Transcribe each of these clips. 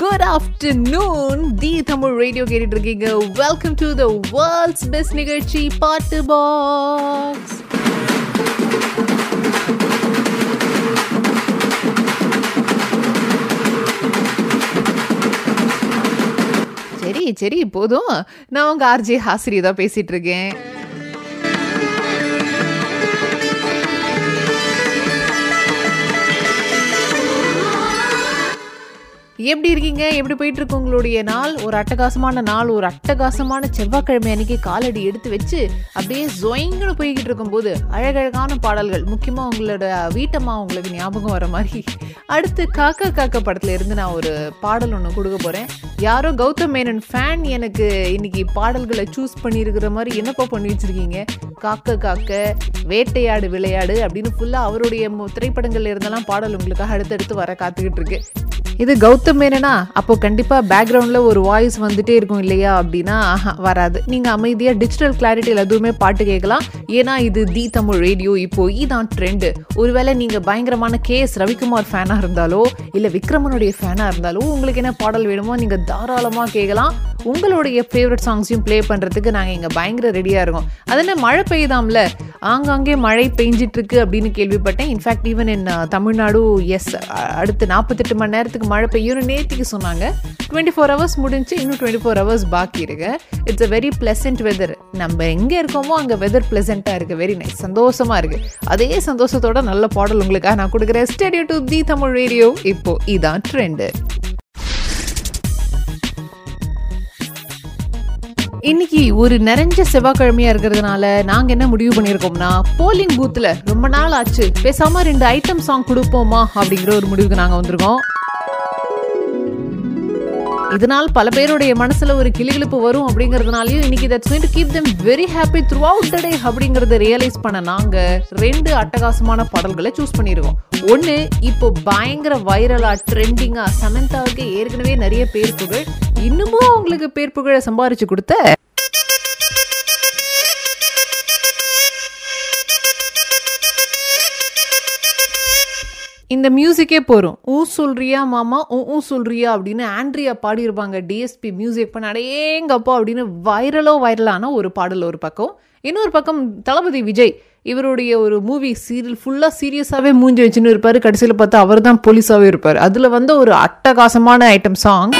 Good afternoon the Tamil radio கேட்டுட்டு இருக்கீங்க welcome to the world's best நிகழ்ச்சி பாட்டு பாக்ஸ் சரி சரி போதும். நான் உங்க ஆர்ஜே ஹாசிரி தான் பேசிட்டு இருக்கேன் எப்படி இருக்கீங்க? எப்படி போயிட்டு இருக்கு உங்களுடைய நாள்? ஒரு அட்டகாசமான நாள் ஒரு அட்டகாசமான செவ்வாய்க்கிழமை அன்னைக்கு காலடி எடுத்து வச்சு அப்படியே ஜொயங்கன்னு போய்கிட்டு இருக்கும்போது அழகழகான பாடல்கள் முக்கியமாக உங்களோட வீட்டம்மா உங்களுக்கு ஞாபகம் வர மாதிரி. அடுத்து காக்கா காக்கா படத்துல இருந்து நான் ஒரு பாடல் ஒன்று கொடுக்க போறேன். யாரோ கௌதம் மேனன் ஃபேன் எனக்கு இன்னைக்கு பாடல்களை சூஸ் பண்ணியிருக்கிற மாதிரி என்னப்பா பண்ணி வச்சிருக்கீங்க? காக்க காக்க வேட்டையாடு விளையாடு அப்படின்னு ஃபுல்லாக அவருடைய மு- திரைப்படங்கள்ல இருந்தெல்லாம் பாடல் உங்களுக்காக அடுத்தடுத்து வர காத்துக்கிட்டு இருக்கு. இது கௌதம் மேனனா அப்போ கண்டிப்பாக பேக்ரவுண்டில் ஒரு வாய்ஸ் வந்துட்டே இருக்கும் இல்லையா அப்படின்னா வராது. நீங்கள் அமைதியாக டிஜிட்டல் கிளாரிட்டியில் எதுவுமே பாட்டு கேட்கலாம். ஏன்னா இது தி தமிழ் ரேடியோ இப்போ இதான் ட்ரெண்டு ஒருவேளை நீங்கள் பயங்கரமான கே எஸ் ரவிக்குமார் ஃபேனாக இருந்தாலோ இல்லை விக்ரமனுடைய ஃபேனாக இருந்தாலோ உங்களுக்கு என்ன பாடல் வேணுமோ நீங்கள் தாராளமாக கேட்கலாம். உங்களுடைய ஃபேவரட் சாங்ஸையும் ப்ளே பண்ணுறதுக்கு நாங்கள் இங்கே பயங்கர ரெடியாக இருக்கோம். அது என்ன மழை பெய்யுதாம்ல? ஆங்காங்கே மழை பெஞ்சிட்ருக்கு அப்படின்னு கேள்விப்பட்டேன். இன்ஃபேக்ட் ஈவன் என் தமிழ்நாடு எஸ் அடுத்து நாற்பத்தெட்டு மணி நேரத்துக்கு மழை பெய்யும்னு நேற்றுக்கு சொன்னாங்க. டுவெண்ட்டி ஃபோர் ஹவர்ஸ் முடிஞ்சு இன்னும் டுவெண்ட்டி ஃபோர் ஹவர்ஸ் பாக்கி இருக்கு. It's a very pleasant weather நம்ம எங்கே இருக்கோமோ அங்கே வெதர் பிளசண்டா இருக்கு. வெரி நைஸ் சந்தோஷமா இருக்கு. அதே சந்தோஷத்தோட நல்ல பாடல் உங்களுக்காக நான் கொடுக்குறேன். Stay tuned to the Tamil radio இப்போ இதான் ட்ரெண்டு இன்னைக்கு ஒரு நிறைஞ்ச செவ்வாய்க்கிழமையா இருக்கிறதுனால நாங்க என்ன முடிவு பண்ணியிருக்கோம்னா போலிங் பூத்ல ரொம்ப நாள் ஆச்சு. பேசாம ரெண்டு ஐட்டம் சாங் கொடுப்போமா அப்படிங்கிற ஒரு முடிவுக்கு நாங்க வந்திருக்கோம். இதனால் பல பேருடைய மனசுல ஒரு கிளிகிழிப்பு வரும் அப்படிங்கறதுனாலயும் இன்னைக்கு that's going keep them very happy throughout day day அப்படிங்கறத ரியலைஸ் பண்ண நாங்க ரெண்டு அட்டகாசமான பாடல்களை சூஸ் பண்ணியிருக்கோம் ஒன்னு இப்போ பயங்கர வைரலா ட்ரெண்டிங்கா சமந்தாவுக்கு ஏற்கனவே நிறைய பேர் புகழ் இன்னமும் அவங்களுக்கு பேர் புகழ சம்பாரிச்சு கொடுத்த இந்த மியூசிக்கே போகிறோம் ஊ சொல்றியா மாமா? ஊ ஊ சொல்றியா? அப்படின்னு ஆண்ட்ரியா பாடியிருப்பாங்க டிஎஸ்பி மியூசிக் பண்ண அடேங்கப்பா அப்படின்னு வைரலோ வைரலான ஒரு பாடல் ஒரு பக்கம். இன்னொரு பக்கம் தளபதி விஜய். இவருடைய ஒரு மூவி சீரியல் ஃபுல்லாக சீரியஸாகவே மூஞ்சி வச்சுன்னு இருப்பார். கடைசியில் பார்த்தா அவர் தான் போலீஸாகவே இருப்பார். அதில் வந்த ஒரு அட்டகாசமான ஐட்டம் சாங்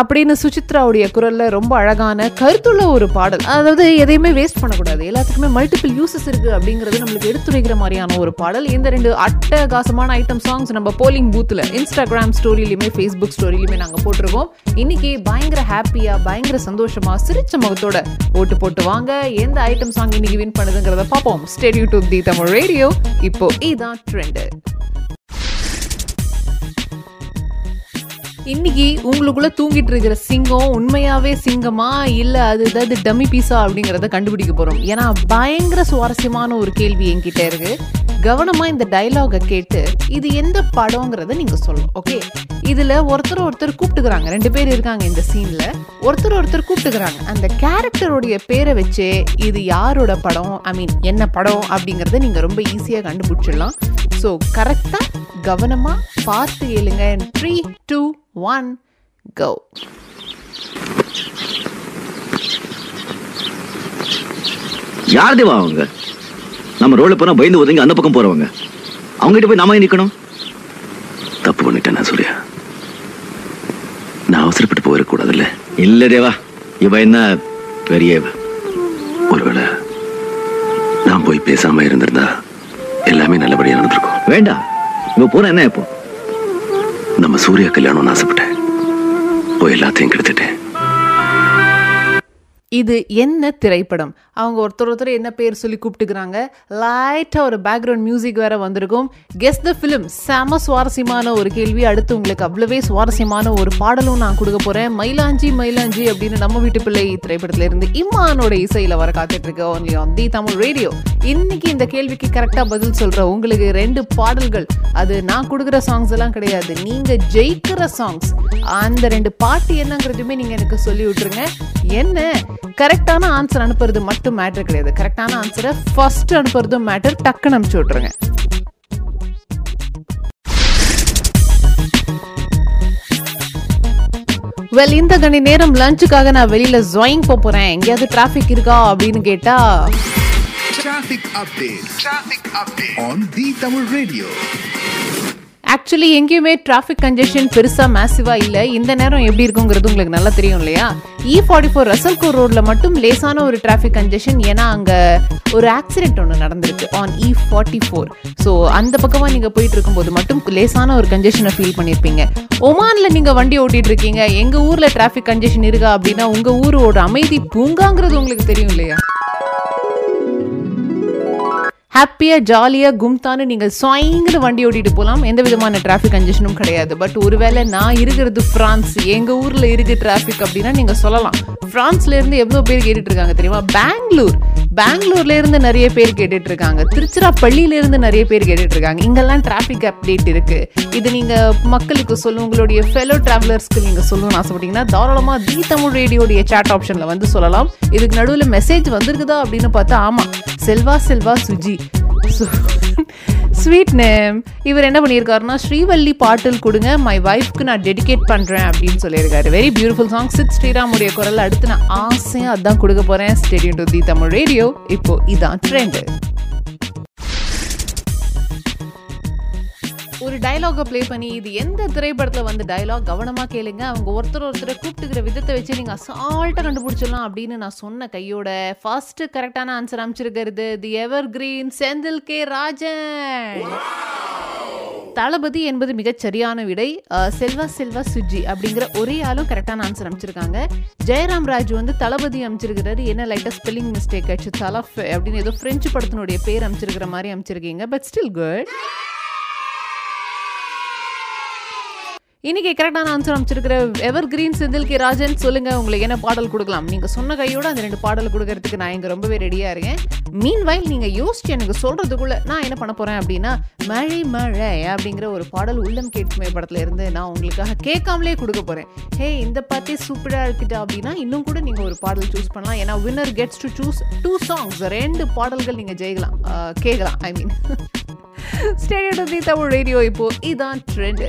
அப்படின்னு சுசித்ராவுடைய குரலில் ரொம்ப அழகான கருத்துள்ள ஒரு பாடல். அதாவது எதையுமே வேஸ்ட் பண்ணக்கூடாது. எல்லாத்துக்குமே மல்டிபிள் யூசஸ் இருக்கு அப்படிங்கிறது நம்மளுக்கு எடுத்துரைக்கிற மாதிரியான ஒரு பாடல். இந்த ரெண்டு அட்டகாசமான ஐட்டம் சாங்ஸ் நம்ம போலிங் பூத்தில் இன்ஸ்டாகிராம் ஸ்டோரியிலுமே ஃபேஸ்புக் ஸ்டோரியிலுமே நாங்கள் போட்டிருக்கோம். இன்னைக்கு பயங்கர ஹாப்பியாக பயங்கர சந்தோஷமா சிரிச்ச முகத்தோட ஓட்டு போட்டு வாங்க. எந்த ஐட்டம் சாங் இன்னைக்கு வின் பண்ணுதுங்கிறத பார்ப்போம். Stay tuned to the Tamil radio இப்போ இதான் ட்ரெண்டு இன்னைக்கு உங்களுக்குள்ள தூங்கிட்டு இருக்கிற சிங்கம் உண்மையாவே சிங்கமா இல்ல அது ஏதாவது டம்மி பீஸா அப்படிங்கறத கண்டுபிடிக்க போறோம். ஏன்னா பயங்கர சுவாரஸ்யமான ஒரு கேள்வி என்கிட்ட இருக்கு. கவனமா இந்த டைலாக கேட்டு இது எந்த படம்ங்கிறத நீங்க சொல்லணும் ஓகே இதுல ஒருத்தர் ஒருத்தர் கூப்பிட்டுக்கிறாங்க. ரெண்டு பேர் இருக்காங்க இந்த சீன்ல ஒருத்தர் ஒருத்தர் கூப்பிட்டுக்கிறாங்க. அந்த கேரக்டருடைய பேரை வச்சே இது யாரோட படம்? ஐ மீன் என்ன படம் அப்படிங்கறத நீங்க ரொம்ப ஈஸியா கண்டுபிடிச்சிடலாம். ஸோ கரெக்டா கவனமா பார்த்து கேளுங்க த்ரீ டூ one, கோ யார் தேவா அவங்க? நம்ம ரோட்ல போனா பயந்து ஒதுங்கி அந்த பக்கம் போறவங்க. அவங்க கிட்ட போய் நாம நிக்கணும்? தப்பு பண்ணிட்டேன் நான் சூர்யா. நான் அவசரப்பட்டு போயிடக்கூடாதுல்ல இல்ல தேவா இவ என்ன பெரிய ஒருவேளை நான் போய் பேசாம இருந்திருந்தா எல்லாமே நல்லபடியா நடந்திருக்கும். வேண்டாம் இவ போன என்ன இப்போ நம்ம சூர்யா கல்யாணம்னு ஆசைப்பட்டேன். போய் எல்லாத்தையும் கெடுத்துட்டேன். இது என்ன திரைப்படம்? அவங்க ஒருத்தர் ஒருத்தர் என்ன பேர் சொல்லி கூப்பிட்டுக்கிறாங்க? லைட்டாக ஒரு பேக்ரவுண்ட் மியூசிக் வேற வந்திருக்கும். கெஸ் த ஃபிலிம் செம சுவாரஸ்யமான ஒரு கேள்வி. அடுத்து உங்களுக்கு அவ்வளவே சுவாரஸ்யமான ஒரு பாடலும் நான் கொடுக்க போகிறேன் மயிலாஞ்சி மயிலாஞ்சி அப்படின்னு நம்ம வீட்டு பிள்ளை திரைப்படத்திலிருந்து இம்மானோட இசையில் வர காத்துட்ருக்கு. இருக்கு ஆன் தி தமிழ் ரேடியோ. இன்னைக்கு இந்த கேள்விக்கு கரெக்டாக பதில் சொல்கிற உங்களுக்கு ரெண்டு பாடல்கள். அது நான் கொடுக்குற சாங்ஸ் எல்லாம் கிடையாது. நீங்கள் ஜெயிக்கிற சாங்ஸ் அந்த ரெண்டு பாட்டு என்னங்கிறதுமே நீங்கள் எனக்கு சொல்லி விட்டுருங்க. என்ன? கரெக்டான ஆன்சர் அனுப்புறது மட்டும் மேட்டர் கிடையாது. கரெக்டான ஆன்சரை ஃபர்ஸ்ட் அனுப்புறதும் மேட்டர் டக்குன்னு அனுப்பிச்சு விட்ருங்க வெல் இந்த கணி நேரம் லஞ்சுக்காக நான் வெளியில ஜாயின் போறேன். எங்கேயாவது டிராஃபிக் இருக்கா அப்படின்னு கேட்டா Traffic update Traffic update on the Tamil radio actually எங்கேயுமே டிராஃபிக் கன்ஜெஷன் பெருசா மேசிவா இல்ல. இந்த நேரம் எப்படி இருக்குங்கிறது உங்களுக்கு நல்லா தெரியும் இல்லையா? இ ஃபார்ட்டி ஃபோர் ரசல்கோ ரோட்ல மட்டும் லேசான ஒரு டிராஃபிக் கன்ஜெஷன் ஏன்னா அங்க ஒரு ஆக்சிடென்ட் ஒன்று நடந்திருக்கு on E forty four so அந்த பக்கமா நீங்க போயிட்டு இருக்கும்போது மட்டும் லேசான ஒரு கன்ஜெஷனை ஃபீல் பண்ணியிருப்பீங்க ஒமான்ல நீங்க வண்டி ஓட்டிட்டு இருக்கீங்க. எங்க ஊர்ல டிராஃபிக் கன்ஜெஷன் இருக்கா அப்படின்னா உங்க ஊரோட அமைதி பூங்காங்கிறது உங்களுக்கு தெரியும் இல்லையா? ஹாப்பியாக ஜாலியாக கும்தான்னு நீங்கள் ஸ்வாயிங்னு வண்டி ஓட்டிட்டு போகலாம் எந்த விதமான டிராஃபிக் கன்ஜெஷனும் கிடையாது. பட் ஒருவேளை நான் இருக்கிறது ஃப்ரான்ஸ் எங்கள் ஊரில் இருக்குது டிராஃபிக் அப்படின்னா நீங்கள் சொல்லலாம். ஃப்ரான்ஸ்லேருந்து எவ்வளோ பேர் கேட்டுட்ருக்காங்க தெரியுமா? பெங்களூர் பெங்களூர்லேருந்து நிறைய பேர் கேட்டுட்டு இருக்காங்க திருச்சிராப்பள்ளியிலேருந்து நிறைய பேர் கேட்டுட்டு இருக்காங்க இங்கெல்லாம் டிராஃபிக் அப்டேட் இருக்கு. இது நீங்க மக்களுக்கு சொல்லும் உங்களுடைய ஃபெலோ டிராவலர்ஸ்க்கு நீங்க சொல்லணும்னு ஆசைப்பட்டீங்கன்னா தாராளமா தி தமிழ் ரேடியோடைய சேட் ஆப்ஷன்ல வந்து சொல்லலாம். இதுக்கு நடுவில் மெசேஜ் வந்திருக்குதா அப்படின்னு பார்த்தா ஆமா. செல்வா செல்வா சுஜி. ஸ்வீட் நேம் இவர் என்ன பண்ணியிருக்காருன்னா ஸ்ரீவல்லி பாட்டில் கொடுங்க மை ஒய்ஃப்க்கு நான் டெடிகேட் பண்றேன் அப்படின்னு சொல்லியிருக்காரு. வெரி பியூட்டிஃபுல் சாங் சித் ஸ்ரீராமுடைய குரல் அடுத்து நான் ஆசையா அதான் கொடுக்க போறேன். Stay tuned to the Tamil radio இப்போ இதான் ட்ரெண்ட் ஒரு டயலாக ப்ளே பண்ணி இது எந்த திரைப்படத்தில் வந்து டயலாக் கவனமாக கேளுங்க. அவங்க ஒருத்தர் ஒருத்தரை கூப்பிட்டுக்கிற விதத்தை வச்சு நீங்கள் அசால்ட்டாக கண்டுபிடிச்சிடலாம் அப்படின்னு நான் சொன்ன கையோட ஃபர்ஸ்ட் கரெக்டான ஆன்சர் அமைச்சிருக்கிறது the evergreen Senthil K. Rajan. Thalapathy என்பது மிகச் சரியான விடை. செல்வா செல்வா சுஜி அப்படிங்கிற ஒரே ஆளும் கரெக்டான ஆன்சர் அமைச்சிருக்காங்க ஜெயராம் ராஜ் வந்து தளபதி அமைச்சிருக்கிறாரு என்ன லைட்டா ஸ்பெல்லிங் மிஸ்டேக் ஆச்சு? தலஃப் அப்படின்னு ஏதோ பிரெஞ்சு படத்தினுடைய பேர் அமைச்சிருக்கிற மாதிரி அமைச்சிருக்கீங்க பட் ஸ்டில் குட் இன்னைக்கு கரெக்டான ஆன்சர் அமைச்சிருக்கிற evergreen Senthil K Rajan சொல்லுங்க உங்களுக்கு என்ன பாடல் கொடுக்கலாம்? நீங்க சொன்ன கையோட அந்த ரெண்டு பாடல் கொடுக்கறதுக்கு நான் இங்க ரொம்பவே ரெடியா இருக்கேன். மீன் வயல் நீங்க யோசிச்சு எனக்கு சொல்றதுக்குள்ள நான் என்ன பண்ண போறேன் அப்படின்னா மழை மழை அப்படிங்கிற ஒரு பாடல் உள்ளம் கேட்குமே படத்துல இருந்து நான் உங்களுக்காக கேட்காமலே கொடுக்க போறேன். ஹே இந்த பாட்டே சூப்பரா இருக்குதா அப்படின்னா இன்னும் கூட நீங்க ஒரு பாடல் சூஸ் பண்ணலாம். ஏன்னா winner gets to choose two songs ரெண்டு பாடல்கள் நீங்க ஜெயிக்கலாம். கேட்கலாம் I mean stay tuned Tamil radio இப்போ இதான் ட்ரெண்ட்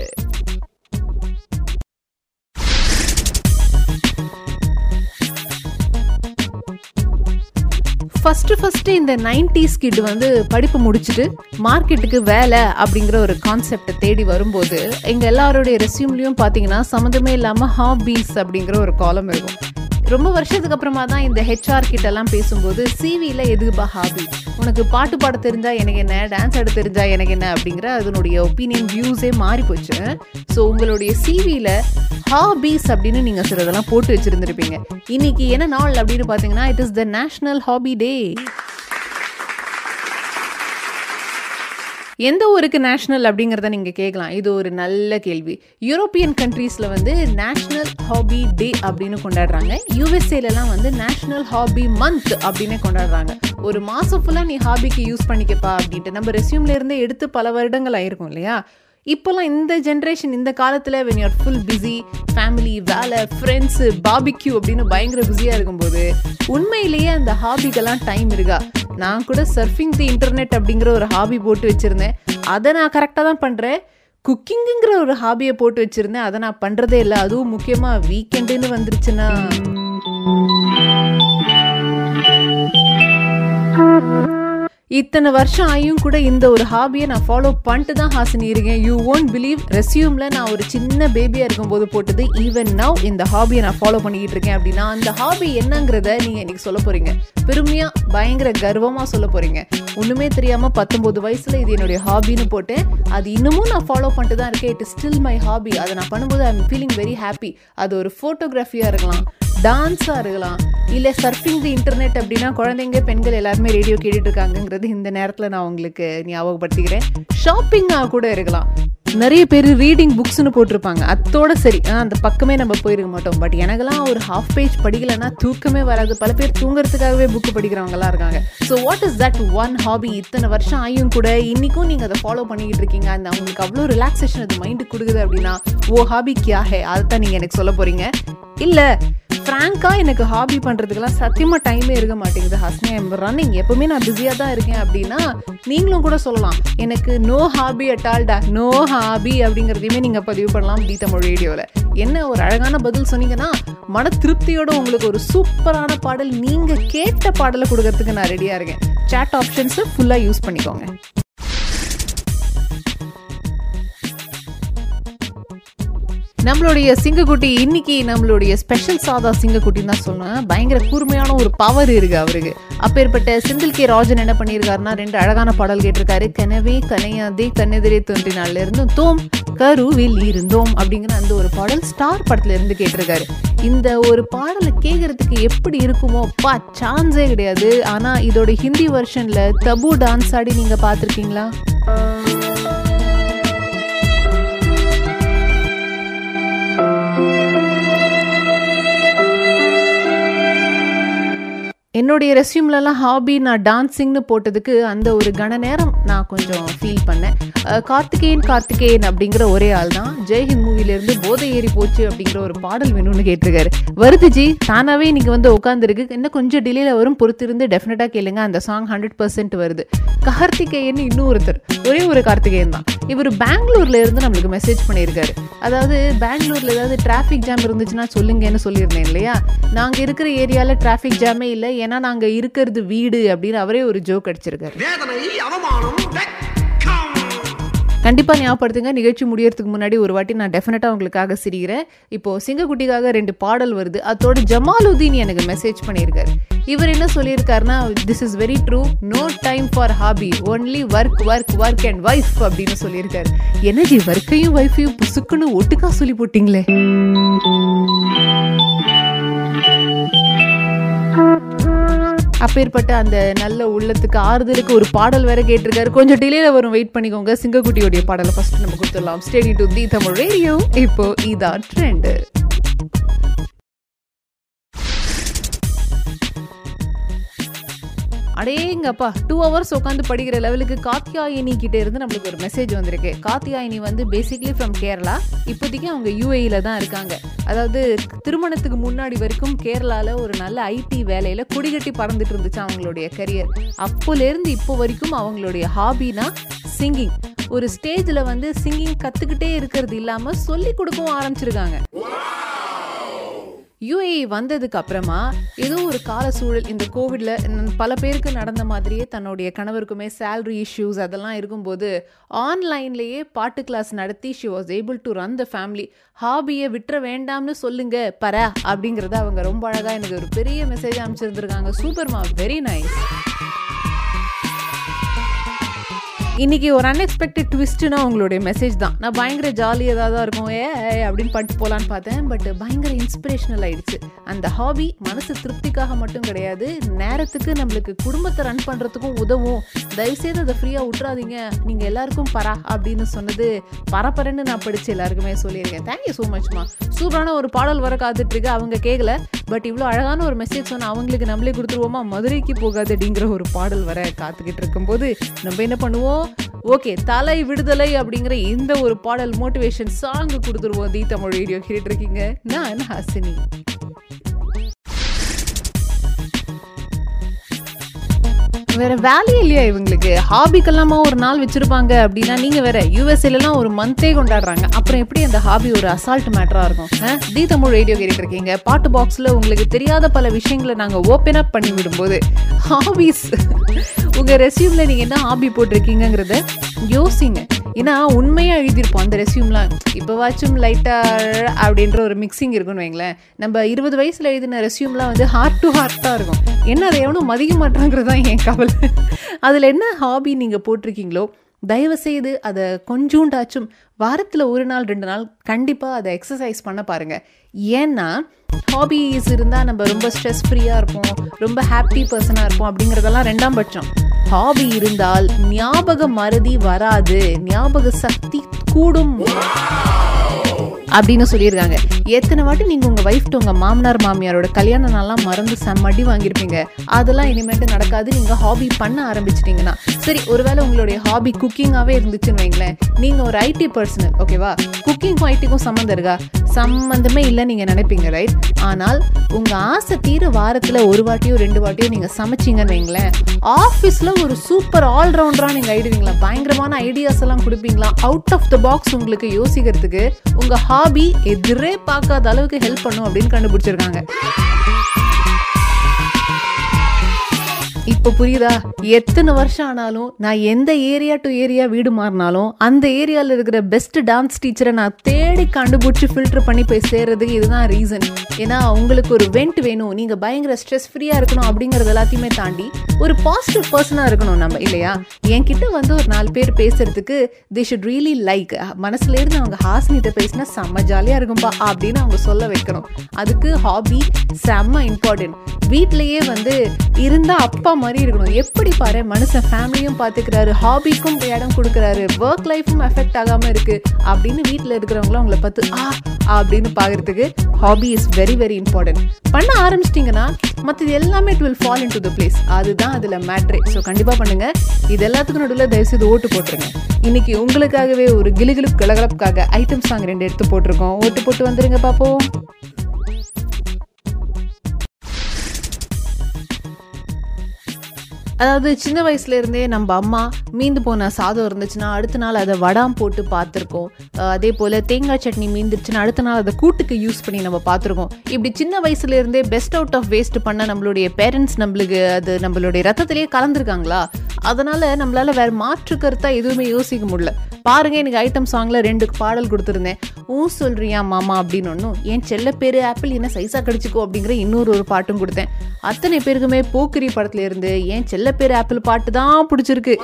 ஃபஸ்ட்டு ஃபஸ்ட்டு இந்த நைன்டிஸ் கிட் வந்து படிப்பு முடிச்சுட்டு மார்க்கெட்டுக்கு வேலை அப்படிங்கிற ஒரு கான்செப்டை தேடி வரும்போது எங்கள் எல்லாருடைய ரெசியூம்லேயும் பார்த்தீங்கன்னா சம்மந்தமே இல்லாமல் ஹாபீஸ் அப்படிங்கிற ஒரு காலம் இருக்கும். ரொம்ப வருஷத்துக்கு அப்புறமா தான் இந்த ஹெச்ஆர் கிட்ட எல்லாம் பேசும்போது சிவியில் எதுப்பா ஹாபி உனக்கு பாட்டு பாட தெரிஞ்சா எனக்கு என்ன? டான்ஸ் ஆட தெரிஞ்சா எனக்கு என்ன? அப்படிங்கிற அதனுடைய ஒப்பீனியன் வியூஸே மாறி போச்சு ஸோ உங்களுடைய சிவியில் ஹாபீஸ் அப்படின்னு நீங்கள் சிலதெல்லாம் போட்டு வச்சுருந்துருப்பீங்க. இன்னைக்கு என்ன நாள் அப்படின்னு பார்த்தீங்கன்னா it is the national hobby day எந்த ஊருக்கு நேஷனல் அப்படிங்கிறத நீங்கள் கேட்கலாம். இது ஒரு நல்ல கேள்வி. யூரோப்பியன் கண்ட்ரீஸில் வந்து நேஷ்னல் ஹாபி டே அப்படின்னு கொண்டாடுறாங்க. யூஎஸ்ஏலலாம் வந்து நேஷ்னல் ஹாபி மந்த் அப்படின்னு கொண்டாடுறாங்க. ஒரு மாதம் ஃபுல்லாக நீ ஹாபிக்கு யூஸ் பண்ணிக்கப்பா அப்படின்ட்டு நம்ம ரெஸ்யூம்லேருந்தே எடுத்து பல வருடங்கள் ஆயிருக்கும் இல்லையா? இப்போல்லாம் இந்த ஜென்ரேஷன் இந்த காலத்தில் when you are full busy family வேலை ஃப்ரெண்ட்ஸு பாபிக்யூ அப்படின்னு பயங்கர பிஸியாக இருக்கும்போது உண்மையிலேயே அந்த ஹாபிக்கெல்லாம் டைம் இருக்கா? நான் கூட சர்ஃபிங் தி இன்டர்நெட் அப்படிங்கிற ஒரு ஹாபி போட்டு வச்சுருந்தேன். அதை நான் கரெக்டாக தான் பண்ணுறேன் குக்கிங்குங்கிற ஒரு ஹாபியை போட்டு வச்சுருந்தேன். அதை நான் பண்ணுறதே இல்லை. அதுவும் முக்கியமாக வீக்கெண்டுன்னு வந்துருச்சுன்னா. இத்தனை வருஷம் ஆயும் கூட இந்த ஒரு ஹாபியை நான் ஃபாலோ பண்ணிட்டு தான் ஹாசினி இருக்கேன். யூ ஓன்ட் பிலீவ் ரெஸ்யூமில் நான் ஒரு சின்ன பேபியாக இருக்கும்போது போட்டது ஈவன் நவ் இந்த ஹாபியை நான் ஃபாலோ பண்ணிக்கிட்டு இருக்கேன் அப்படின்னா அந்த ஹாபி என்னங்கிறத நீங்கள் இன்றைக்கி சொல்ல போகிறீங்க பெருமையாக பயங்கர கர்வமாக சொல்ல போகிறீங்க ஒன்றுமே தெரியாமல் பத்தொம்போது வயசில் இது என்னுடைய ஹாபின்னு போட்டேன். அது இன்னமும் நான் ஃபாலோ பண்ணிட்டு தான் இருக்கேன் இட் ஸ்டில் மை ஹாபி அதை நான் பண்ணும்போது I am feeling very happy அது ஒரு ஃபோட்டோகிராஃபியாக இருக்கலாம். டான்ஸாக இருக்கலாம். இல்லை சர்ஃபிங் தி இன்டர்நெட் அப்படின்னா குழந்தைங்க பெண்கள் எல்லாருமே ரேடியோ கேட்டுட்டு இருக்காங்கங்கிறது இந்த நேரத்தில் நான் உங்களுக்கு ஞாபகப்படுத்திக்கிறேன். ஷாப்பிங்காக கூட இருக்கலாம். நிறைய பேர் ரீடிங் புக்ஸ்னு போட்டிருப்பாங்க. அத்தோட சரி. அந்த பக்கமே நம்ம போயிருக்க மாட்டோம். பட் எனக்கெல்லாம் ஒரு ஹாஃப் பேஜ் படிக்கலைன்னா தூக்கமே வராது. பல பேர் தூங்குறதுக்காகவே புக் படிக்கிறவங்கலாம் இருக்காங்க. So what is that one hobby இத்தனை வருஷம் ஆயும் கூட இன்னைக்கும் நீங்கள் அதை ஃபாலோ பண்ணிக்கிட்டு இருக்கீங்க. அந்த அவங்களுக்கு அவ்வளோ ரிலாக்ஸேஷன் அது மைண்டுக்கு கொடுக்குது அப்படின்னா ஓ ஹாபி கியா ஹே அதை தான் நீங்கள் எனக்கு சொல்ல போறீங்க. இல்லை ஃப்ராங்காக எனக்கு ஹாபி பண்ணுறதுக்கெல்லாம் சத்தியமாக டைமே இருக்க மாட்டேங்குது ஹஸ்னி. ஐம் ரன்னிங் எப்பவுமே நான் பிஸியாக தான் இருக்கேன் அப்படின்னா நீங்களும் கூட சொல்லலாம். எனக்கு நோ ஹாபி அட்டால்டா நோ ஹாபி அப்படிங்கிறதையுமே நீங்கள் பதிவு பண்ணலாம் டி தமிழ் ரேடியோவில் என்ன ஒரு அழகான பதில் சொன்னீங்கன்னா மன திருப்தியோட உங்களுக்கு ஒரு சூப்பரான பாடல் நீங்கள் கேட்ட பாடலை கொடுக்கறதுக்கு நான் ரெடியாக இருக்கேன். சேட் ஆப்ஷன்ஸை ஃபுல்லாக யூஸ் பண்ணிக்கோங்க. நம்மளுடைய சிங்கக்குட்டி இன்னைக்கு நம்மளுடைய ஸ்பெஷல் சாதா சிங்கக்குட்டின்னு தான் சொல்லணும் பயங்கர கூர்மையான ஒரு பவர் இருக்கு அவருக்கு. அப்பேற்பட்ட செந்தில் கே ராஜன் என்ன பண்ணியிருக்காருன்னா ரெண்டு அழகான பாடல் கேட்டிருக்காரு. கனவே கனையாதே கண்ணெதிரே தோன்றினால இருந்தும் தோம் கருவில் இருந்தோம் அப்படிங்கிற அந்த ஒரு பாடல் ஸ்டார் படத்துல இருந்து கேட்டிருக்காரு. இந்த ஒரு பாடலை கேட்கறதுக்கு எப்படி இருக்குமோ பா சான்ஸே கிடையாது. ஆனா இதோட ஹிந்தி வெர்ஷனில் தபு டான்ஸ் ஆடி நீங்க பார்த்துருக்கீங்களா? என்னுடைய ரெஸ்யூம்லலாம் ஹாபி நான் டான்ஸிங்னு போட்டதுக்கு அந்த ஒரு கன நேரம் நான் கொஞ்சம் ஃபீல் பண்ணேன். கார்த்திகேயன் கார்த்திகேயன் அப்படிங்கிற ஒரே ஆள் தான். ஜெய்ஹிந்த் மூவிலேருந்து போதை ஏறி போச்சு அப்படிங்கிற ஒரு பாடல் வேணும்னு கேட்டிருக்காரு. வருது ஜி நீங்கள் வந்து உட்காந்துருக்கு இன்னும் கொஞ்சம் டிலேல வரும் பொறுத்திருந்து டெஃபினட்டாக கேளுங்க. அந்த சாங் ஹண்ட்ரட் பர்சன்ட் வருது. கார்த்திகேயன் இன்னும் ஒருத்தர் ஒரே ஒரு கார்த்திகேயன் தான். இவர் பெங்களூர்ல இருந்து நம்மளுக்கு மெசேஜ் பண்ணியிருக்காரு. அதாவது பெங்களூர்ல ஏதாவது டிராஃபிக் ஜாம் இருந்துச்சுன்னா சொல்லுங்கன்னு சொல்லியிருந்தேன் இல்லையா? நாங்கள் இருக்கிற ஏரியாவில் டிராஃபிக் ஜாமே இல்லை. ஏன்னா நாங்க இருக்கிறது வீடு அப்படின்னு அவரே ஒரு ஜோக் அடிச்சிருக்காரு. வேதனை அவமானம் வெட்கம் கண்டிப்பா ஞாபகப்படுத்துங்க. நிகழ்ச்சி முடியறதுக்கு முன்னாடி ஒரு வாட்டி நான் டெஃபினட்டா உங்களுக்காக சிரிக்கிறேன். இப்போ சிங்கக்குட்டிக்காக ரெண்டு பாடல் வருது. அதோட ஜமாலுதீன் எனக்கு மெசேஜ் பண்ணியிருக்காரு. இவர் என்ன சொல்லியிருக்காருன்னா this is very true no time for hobby only work work work and wife அப்படின்னு சொல்லியிருக்காரு. என்னஜி ஒர்க்கையும் ஒய்ஃபையும் புசுக்குன்னு ஒட்டுக்கா சொல்லி போட்டீங்களே? அப்பேற்பட்ட அந்த நல்ல உள்ளத்துக்கு ஆறுதலுக்கு ஒரு பாடல் வேற கேட்டிருக்காரு. கொஞ்சம் டிலேல வரும். வெயிட் பண்ணிக்கோங்க. சிங்கக்குட்டியோடைய பாடலை ஃபர்ஸ்ட் நம்ம கொடுத்துடலாம். Stay tuned to the Tamil radio இப்போ இதான் ட்ரெண்டு அடேங்கப்பா டூ ஹவர்ஸ் உட்காந்து படிக்கிற லெவலுக்கு காத்தியாயினி கிட்ட இருந்து நம்மளுக்கு ஒரு மெசேஜ் வந்திருக்கு. காத்தியாயினி வந்து பேசிக்லி ஃப்ரம் கேரளா இப்போதைக்கு அவங்க யூஏஇல தான் இருக்காங்க. அதாவது திருமணத்துக்கு முன்னாடி வரைக்கும் கேரளால ஒரு நல்ல ஐடி வேலையில குடிகட்டி பறந்துட்டு இருந்துச்சு அவங்களுடைய கரியர் அப்போலேருந்து இப்போ வரைக்கும் அவங்களுடைய ஹாபினா சிங்கிங் ஒரு ஸ்டேஜில் வந்து சிங்கிங் கற்றுக்கிட்டே இருக்கிறது இல்லாமல் சொல்லி கொடுக்கவும் ஆரம்பிச்சிருக்காங்க. யூஏஇ வந்ததுக்கு அப்புறமா ஏதோ ஒரு கால சூழல் இந்த கோவிடில் பல பேருக்கு நடந்த மாதிரியே தன்னுடைய கணவருக்குமே சேல்ரி இஷ்யூஸ் அதெல்லாம் இருக்கும்போது ஆன்லைன்லேயே பாட்டு கிளாஸ் நடத்தி she was able to run the family ஹாபியை விட்டுற வேண்டாம்னு சொல்லுங்க பர அப்படிங்கிறத அவங்க ரொம்ப அழகாக எனக்கு ஒரு பெரிய மெசேஜ் அனுப்பிச்சிருந்துருக்காங்க. சூப்பர்மா வெரி நைஸ் இன்னைக்கு ஒரு அன்எக்ஸ்பெக்டட் ட்விஸ்ட்னா உங்களுடைய மெசேஜ் தான். நான் பயங்கர ஜாலி தான் இருக்கும். ஏ அப்படின்னு பண்ணிட்டு போகலான்னு பார்த்தேன். பட் பயங்கர இன்ஸ்பிரேஷனல் ஆயிடுச்சு. அந்த ஹாபி மனசு திருப்திக்காக மட்டும் கிடையாது. நேரத்துக்கு நம்மளுக்கு குடும்பத்தை ரன் பண்ணுறதுக்கும் உதவும். தயவுசெய்து அதை ஃப்ரீயாக விட்றாதீங்க நீங்கள் எல்லாருக்கும் பரா அப்படின்னு சொன்னது பரப்பரன்னு நான் படித்து எல்லாருக்குமே சொல்லியிருக்கேன். தேங்க்யூ ஸோ மச்மா சூப்பரான ஒரு பாடல் வர காத்துட்ருக்கு. அவங்க கேட்கல பட் இவ்வளோ அழகான ஒரு மெசேஜ் சொன்னால் அவங்களுக்கு நம்மளே கொடுத்துருவோமா? மதுரைக்கு போகாது அப்படிங்கிற ஒரு பாடல் வர காத்துக்கிட்டு இருக்கும்போது நம்ம என்ன பண்ணுவோம்? ஓகே தலை விடுதலை அப்படிங்கிற இந்த ஒரு பாடல் மோட்டிவேஷன் சாங் கொடுத்துருவோம். தி தமிழ் ரேடியோ கேட்டு இருக்கீங்க நான் ஹாசினி. வேற வேலையே இல்லையா இவங்களுக்கு? ஹாபிக்கெல்லாமா ஒரு நாள் வச்சிருப்பாங்க அப்படின்னா நீங்க வேற யூஎஸ்ஏலாம் ஒரு மந்தே கொண்டாடுறாங்க. அப்புறம் எப்படி அந்த ஹாபி ஒரு அசால்ட் மேட்டரா இருக்கும்? தி தமிழ் ரேடியோ கேட்டு இருக்கீங்க பாட்டு பாக்ஸ்ல உங்களுக்கு தெரியாத பல விஷயங்களை நாங்க ஓப்பன் அப் பண்ணி விடும்போது ஹாபிஸ் உங்கள் ரெசியூமில் நீங்கள் என்ன ஹாபி போட்டிருக்கீங்கிறத யோசிங்க. ஏன்னா உண்மையாக எழுதியிருப்போம் அந்த ரெசியூம்லாம் இப்போவாச்சும் லைட்டாக அப்படின்ற ஒரு மிக்சிங் இருக்குன்னு வைங்களேன். நம்ம இருபது வயசில் எழுதின ரெசியூம்லாம் வந்து ஹார்ட் டு ஹார்ட்டாக இருக்கும். என்ன அதை எவனும் மதிக்க மாட்டாங்கிறது தான் என் கவலை. அதில் என்ன ஹாபி நீங்கள் போட்டிருக்கீங்களோ தயவு செய்து அதை கொஞ்சூண்டாச்சும் வாரத்தில் ஒரு நாள் ரெண்டு நாள் கண்டிப்பாக அதை எக்ஸசைஸ் பண்ண பாருங்கள் ஏன்னா ஹாபிஸ் இருந்தால் நம்ம ரொம்ப ஸ்ட்ரெஸ் ஃப்ரீயாக இருப்போம் ரொம்ப ஹாப்பி பர்சனாக இருப்போம் அப்படிங்கிறதெல்லாம் ரெண்டாம் பட்சம். ஹாபி இருந்தால் ஞாபக மறதி வராது ஞாபக சக்தி கூடும். அப்படின்னு சொல்லியிருக்காங்க. எத்தனை வாட்டி நீங்கள் உங்கள் ஒய்ஃப்ட்டு உங்கள் மாமனார் மாமியாரோட கல்யாண நாளெலாம் மறந்து சம்மடி வாங்கியிருப்பீங்க. அதெல்லாம் இனிமேட்டு நடக்காது. நீங்கள் ஹாபி பண்ண ஆரம்பிச்சிட்டிங்கன்னா. சரி ஒருவேளை உங்களுடைய ஹாபி குக்கிங்காகவே இருந்துச்சுன்னு வைங்களேன். நீங்கள் ஒரு ஐடி பர்சனல் ஓகேவா குக்கிங்க்கும் ஐடிக்கும் சம்மந்தம் இருக்கா? சம்மந்தமே இல்லை நீங்கள் நினைப்பீங்க ரைட் ஆனால் உங்கள் ஆசை தீர வாரத்தில் ஒரு வாட்டியோ ரெண்டு வாட்டியோ நீங்கள் சமைச்சிங்கன்னு வைங்களேன். ஆஃபீஸில் ஒரு சூப்பர் ஆல்ரவுண்டராக நீங்கள் ஆயிடுவீங்களா? பயங்கரமான ஐடியாஸ் எல்லாம் கொடுப்பீங்களா? அவுட் ஆஃப் த பாக்ஸ் உங்களுக்கு யோசிக்கிறதுக்கு உங்கள் ஹாபி எதிரே பார்க்காத அளவுக்கு ஹெல்ப் பண்ணும் அப்படின்னு கண்டுபிடிச்சிருக்காங்க. இப்போ புரியுதா? எத்தனை வருஷம் ஆனாலும் நான் எந்த ஏரியா டு ஏரியா வீடு மாறினாலும் அந்த ஏரியாவில் இருக்கிற பெஸ்ட் டான்ஸ் டீச்சரை நான் தேடி கண்டுபிடிச்சி ஃபில்டர் பண்ணி போய் சேர்றதுக்கு இதுதான் ரீசன் ஏன்னா உங்களுக்கு ஒரு வெண்ட் வேணும். நீங்கள் பயங்கர ஸ்ட்ரெஸ் ஃப்ரீயாக இருக்கணும் அப்படிங்கிறது எல்லாத்தையுமே தாண்டி ஒரு பாசிட்டிவ் பர்சனாக இருக்கணும் நம்ம இல்லையா? என்கிட்ட வந்து ஒரு நாலு பேர் பேசுறதுக்கு தி ஷுட் ரியலி லைக் மனசுல இருந்து அவங்க ஹாசினிட்ட பேசினா செம்ம ஜாலியாக இருக்கும்பா அப்படின்னு அவங்க சொல்ல வைக்கணும். அதுக்கு ஹாபி செம்ம இம்பார்ட்டன்ட் வீட்லேயே வந்து இருந்தால் அப்பா மாதிரி இருக்கணும். எப்படி பாரு மனுஷன் ஃபேமிலியும் பார்த்துக்கிறாரு ஹாபிக்கும் இடம் கொடுக்குறாரு ஒர்க் லைஃப்பும் எஃபெக்ட் ஆகாமல் இருக்கு அப்படின்னு வீட்டில் இருக்கிறவங்களும் அவங்கள பார்த்து ஆ அப்படின்னு பார்க்குறதுக்கு hobby is very very important பண்ண ஆரம்பிச்சிட்டிங்கன்னா மற்றது எல்லாமே it will fall into the place அதுதான் அதில் மேட்ரே ஸோ கண்டிப்பாக பண்ணுங்கள் இது எல்லாத்துக்கும் நடுவில் தயவுசெய்து ஓட்டு போட்டுருங்க. இன்னைக்கு உங்களுக்காகவே ஒரு கிலுகிலுப்பு கலகலப்புக்காக ஐட்டம் சாங் ரெண்டு எடுத்து போட்டிருக்கோம். ஓட்டு போட்டு வந்துருங்க பாப்போம். அதாவது சின்ன வயசுல இருந்தே நம்ம அம்மா மீந்து போன சாதம் இருந்துச்சுன்னா அடுத்த நாள் அதை வடாம் போட்டு பார்த்துருக்கோம். அதே போல் தேங்காய் சட்னி மீந்துருச்சுன்னா அடுத்த நாள் அதை கூட்டுக்கு யூஸ் பண்ணி நம்ம பார்த்துருக்கோம். இப்படி சின்ன வயசுல இருந்தே பெஸ்ட் அவுட் ஆஃப் வேஸ்ட் பண்ண நம்மளுடைய பேரண்ட்ஸ் நம்மளுக்கு அது நம்மளுடைய ரத்தத்திலேயே கலந்துருக்காங்களா? அதனால் நம்மளால் வேறு மாற்று கருத்தாக எதுவுமே யோசிக்க முடியல. பாருங்கள் எனக்கு ஐட்டம் சாங்ல ரெண்டு பாடல் கொடுத்துருந்தேன். ஊ சொல்கிறியா மாமா அப்படின்னு ஒன்றும் என் செல்ல பேர் ஆப்பிள் என்ன சைஸாக கிடச்சிக்கோ அப்படிங்கிற இன்னொரு ஒரு பாட்டும் கொடுத்தேன். அத்தனை பேருக்குமே போக்கிரி படத்துலேருந்து என் செல்ல பேர் ஆப்பிள் பாட்டு தான் பிடிச்சிருக்கு.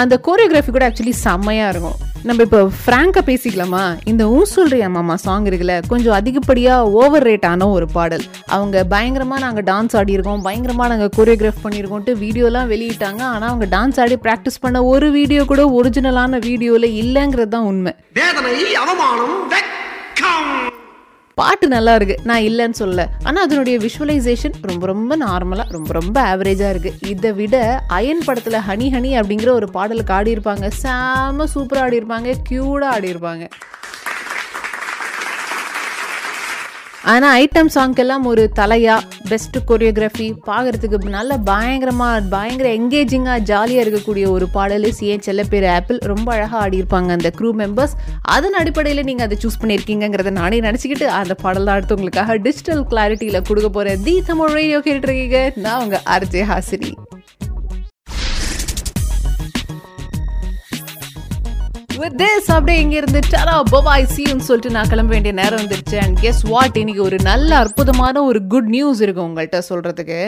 அந்த கோரியோகிராஃபி கூட ஆக்சுவலி செம்மையாக இருக்கும். நம்ம இப்போ ஃப்ராங்காக பேசிக்கலாமா? இந்த ஊ சொல்றியா மாமா சாங் இருக்குல்ல கொஞ்சம் அதிகப்படியாக ஓவர் ரேட் ஆன ஒரு பாடல். அவங்க பயங்கரமாக நாங்கள் டான்ஸ் ஆடி இருக்கோம் நாங்கள் கோரியோகிராஃப் பண்ணியிருக்கோம்ட்டு வீடியோலாம் வெளியிட்டாங்க. ஆனால் அவங்க டான்ஸ் ஆடி ப்ராக்டிஸ் பண்ண ஒரு வீடியோ கூட ஒரிஜினலான வீடியோவில் இல்லைங்கிறது தான் உண்மை. வேதனை அவமானம் பாட்டு நல்லா இருக்கு. நான் இல்லைன்னு சொல்ல ஆனா அதனுடைய விஷுவலைசேஷன் ரொம்ப ரொம்ப நார்மலா ரொம்ப ரொம்ப ஆவரேஜா இருக்கு. இதை விட அயன் படத்துல ஹனி ஹனி அப்படிங்கிற ஒரு பாடலுக்கு ஆடி இருப்பாங்க செம சூப்பரா ஆடி இருப்பாங்க கியூடா ஆனால் ஐட்டம் சாங்க்கெல்லாம் ஒரு தலையா பெஸ்ட் கொரியோகிராஃபி பார்க்கறதுக்கு நல்ல பயங்கரமாக பயங்கர என்கேஜிங்காக ஜாலியாக இருக்கக்கூடிய ஒரு பாடல் சிஎன் செல்ல பேர் ஆப்பிள். ரொம்ப அழகாக ஆடியிருப்பாங்க அந்த க்ரூ மெம்பர்ஸ் அதன் அடிப்படையில் நீங்கள் அதை சூஸ் பண்ணியிருக்கீங்கிறத நானே நினச்சிக்கிட்டு அந்த பாடல் தான் அடுத்து உங்களுக்காக டிஜிட்டல் கிளாரிட்டியில் கொடுக்க போகிற தி தமிழ் ரேடியோ கேட்டுருக்கீங்க நான் உங்கள் ஆர்ஜே ஹாசினி. வித் திஸ் அப்படியே இங்க இருந்து டரா பபாய் சீன்னு சொல்லிட்டு நான் கிளம்ப வேண்டிய நேரம் வந்துருச்சு. அண்ட் கெஸ் வாட் இன்னைக்கு ஒரு நல்ல அற்புதமான ஒரு குட் நியூஸ் இருக்கு உங்கள்கிட்ட சொல்றதுக்கு.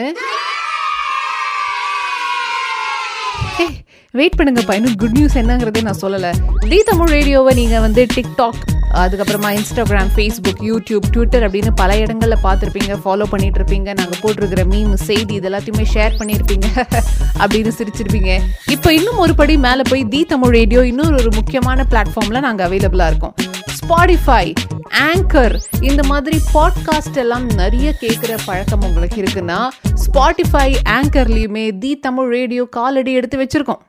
வெயிட் பண்ணுங்க பையனும் குட் நியூஸ் என்னங்கிறதே நான் சொல்லலை. தி தமிழ் ரேடியோவை நீங்கள் வந்து டிக்டாக் அதுக்கப்புறமா இன்ஸ்டாகிராம் ஃபேஸ்புக் யூடியூப் ட்விட்டர் அப்படின்னு பல இடங்களில் பார்த்துருப்பீங்க ஃபாலோ பண்ணிட்டு இருப்பீங்க நாங்கள் போட்டிருக்கிற மீம் செய்தி இது எல்லாத்தையுமே ஷேர் பண்ணியிருப்பீங்க அப்படின்னு சிரிச்சிருப்பீங்க. இப்போ இன்னும் ஒரு படி மேலே போய் தி தமிழ் ரேடியோ இன்னொரு ஒரு முக்கியமான பிளாட்ஃபார்மில் நாங்கள் அவைலபிளாக இருக்கோம். ஸ்பாடிஃபை ஆங்கர் இந்த மாதிரி பாட்காஸ்ட் எல்லாம் நிறைய கேட்குற பழக்கம் உங்களுக்கு இருக்குன்னா ஸ்பாட்டிஃபை ஆங்கர்லேயுமே தி தமிழ் ரேடியோ காலடி எடுத்து வச்சிருக்கோம்.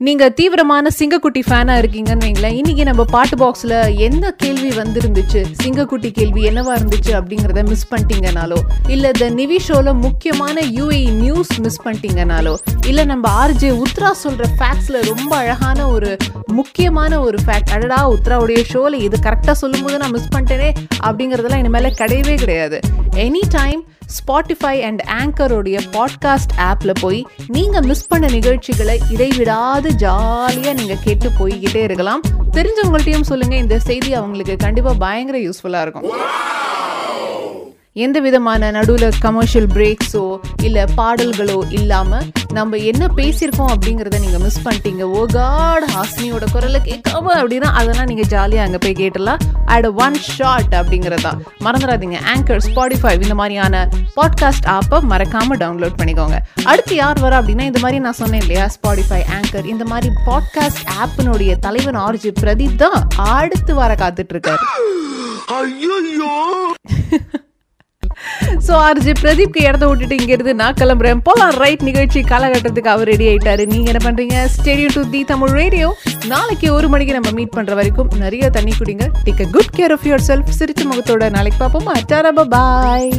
நீங்கள் தீவிரமான சிங்கக்குட்டி ஃபேனாக இருக்கீங்கன்னு வைங்களேன் இன்றைக்கி நம்ம பாட்டு பாக்ஸில் எந்த கேள்வி வந்துருந்துச்சு? சிங்கக்குட்டி கேள்வி என்னவா இருந்துச்சு அப்படிங்கிறத மிஸ் பண்ணிட்டீங்கனாலோ இல்லை த நிவி ஷோவில் முக்கியமான யூஏ நியூஸ் மிஸ் பண்ணிட்டீங்கனாலோ இல்லை நம்ம ஆர்ஜே உத்ரா சொல்கிற ஃபேக்ட்ஸில் ரொம்ப அழகான ஒரு முக்கியமான ஒரு ஃபேக்ட் அடடா உத்ராவுடைய ஷோவில் இது கரெக்டாக சொல்லும்போது நான் மிஸ் பண்ணிட்டேனே அப்படிங்கிறதெல்லாம் இனிமேல் கிடையவே கிடையாது. எனி டைம் ஸ்பாட்டிஃபை அண்ட் ஆங்கரோடைய பாட்காஸ்ட் ஆப்பில் போய் நீங்கள் மிஸ் பண்ண நிகழ்ச்சிகளை இடைவிடாது ஜாலியாக நீங்கள் கேட்டு போய்கிட்டே இருக்கலாம். தெரிஞ்சவங்கள்ட்டையும் சொல்லுங்கள் இந்த செய்தி அவங்களுக்கு கண்டிப்பாக பயங்கர யூஸ்ஃபுல்லாக இருக்கும். எந்த விதமான நடுவில் கமர்ஷியல் பிரேக்ஸோ இல்லை பாடல்களோ இல்லாமல் நம்ம என்ன பேசியிருக்கோம் அப்படிங்கிறத நீங்கள் மிஸ் பண்ணிட்டீங்க. ஓ காட் ஹாஸ்னியோட குரலை கேட்காம அப்படின்னா அதெல்லாம் நீங்கள் ஜாலியாக அங்கே போய் கேட்டலாம் அட் ஒன் ஷாட் அப்படிங்கிறதா. மறந்துடாதீங்க. ஆங்கர் ஸ்பாடிஃபை இந்த மாதிரியான பாட்காஸ்ட் ஆப்பை மறக்காமல் டவுன்லோட் பண்ணிக்கோங்க. அடுத்து யார் வர அப்படின்னா இந்த மாதிரி நான் சொன்னேன் இல்லையா? ஸ்பாடிஃபை ஆங்கர் இந்த மாதிரி பாட்காஸ்ட் ஆப்பினுடைய தலைவன் ஆர்ஜி பிரதீப் தான் அடுத்து வர காத்துட்டு இருக்காரு. ஐயோ ஸோ ஆர்ஜி பிரதீப்க்கு இடத்த விட்டுட்டு இங்க இருந்து நான் கிளம்புறேன். போலாம் ரைட் நிகழ்ச்சி காலகட்டத்துக்கு அவர் ரெடி ஆயிட்டாரு. நீங்க என்ன பண்றீங்க? Stay tuned to the Tamil radio நாளைக்கு ஒரு மணிக்கு நம்ம மீட் பண்ற வரைக்கும் நிறைய தண்ணி குடிங்க. Take a good care of yourself சிரிச்ச முகத்தோட நாளைக்கு பார்ப்போம்? அச்சாரா பாய்